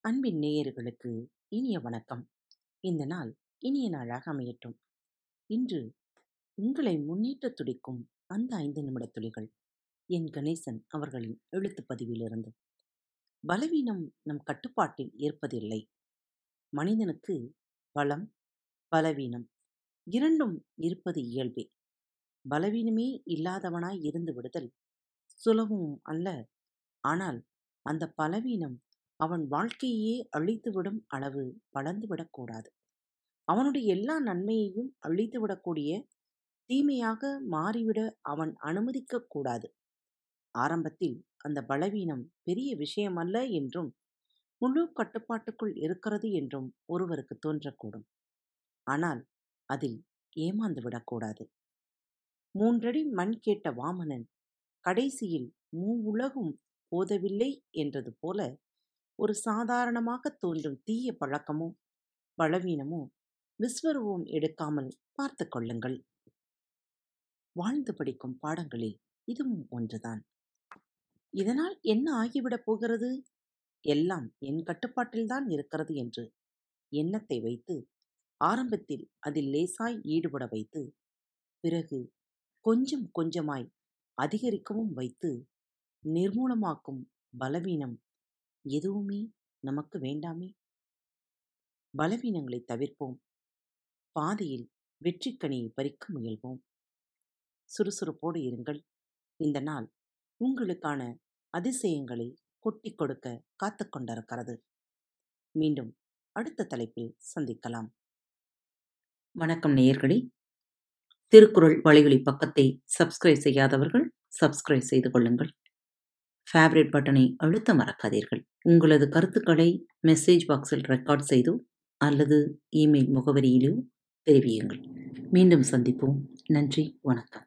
அன்பின் நேயர்களுக்கு இனிய வணக்கம். இந்த நாள் இனிய நாளாக அமையட்டும். இன்று உங்களை முன்னேற்ற துடிக்கும் அந்த ஐந்து நிமிட துளிகள் என் கணேசன் அவர்களின் எழுத்துப் பதிவிலிருந்து. பலவீனம் நம் கட்டுப்பாட்டில் இருப்பதில்லை. மனிதனுக்கு பலம் பலவீனம் இரண்டும் இருப்பது இயல்பே. பலவீனமே இல்லாதவனாய் இருந்து விடுதல் சுலபமும் அல்ல. ஆனால் அந்த பலவீனம் அவன் வாழ்க்கையே அழித்துவிடும் அளவு வளர்ந்துவிடக்கூடாது அவனுடைய எல்லா நன்மையையும் அழித்துவிடக்கூடிய தீமையாக மாறிவிட அவன் அனுமதிக்கக் கூடாது. ஆரம்பத்தில் அந்த பலவீனம் பெரிய விஷயமல்ல என்றும் முழு கட்டுப்பாட்டுக்குள் இருக்கிறது என்றும் ஒருவருக்கு தோன்றக்கூடும். ஆனால் அதில் ஏமாந்து விடக்கூடாது மூன்றடி மண் கேட்ட வாமனன் கடைசியில் மூ உலகும் போதவில்லை என்றது போல ஒரு சாதாரணமாக தோன்றும் தீய பழக்கமோ பலவீனமோ விஸ்வரூபம் எடுக்காமல் பார்த்து கொள்ளுங்கள். வாழ்ந்து படிக்கும் பாடங்களில் இதுவும் ஒன்றுதான். இதனால் என்ன ஆகிவிடப் போகிறது? எல்லாம் என் கட்டுப்பாட்டில்தான் இருக்கிறது என்று எண்ணத்தை வைத்து ஆரம்பத்தில் அதில் லேசாய் ஈடுபட வைத்து பிறகு கொஞ்சம் கொஞ்சமாய் அதிகரிக்கவும் வைத்து நிர்மூலமாக்கும் பலவீனம் எதுவுமே நமக்கு வேண்டாமே. பலவீனங்களை தவிர்ப்போம். பாதையில் வெற்றிக்கனியை பறிக்க முயல்வோம். சுறுசுறுப்போடு இருங்கள். இந்த நாள் உங்களுக்கான அதிசயங்களை கொட்டி கொடுக்க காத்து கொண்டிருக்கிறது. மீண்டும் அடுத்த தலைப்பில் சந்திக்கலாம். வணக்கம் நேயர்களே. திருக்குறள் வழிகளி பக்கத்தை சப்ஸ்கிரைப் செய்யாதவர்கள் சப்ஸ்கிரைப் செய்து கொள்ளுங்கள். ஃபேவரட் பட்டனை அழுத்த மறக்காதீர்கள். உங்களது கருத்துக்களை மெசேஜ் பாக்ஸில் ரெக்கார்ட் செய்தோ அல்லது இமெயில் முகவரியிலோ தெரிவியுங்கள். மீண்டும் சந்திப்போம். நன்றி. வணக்கம்.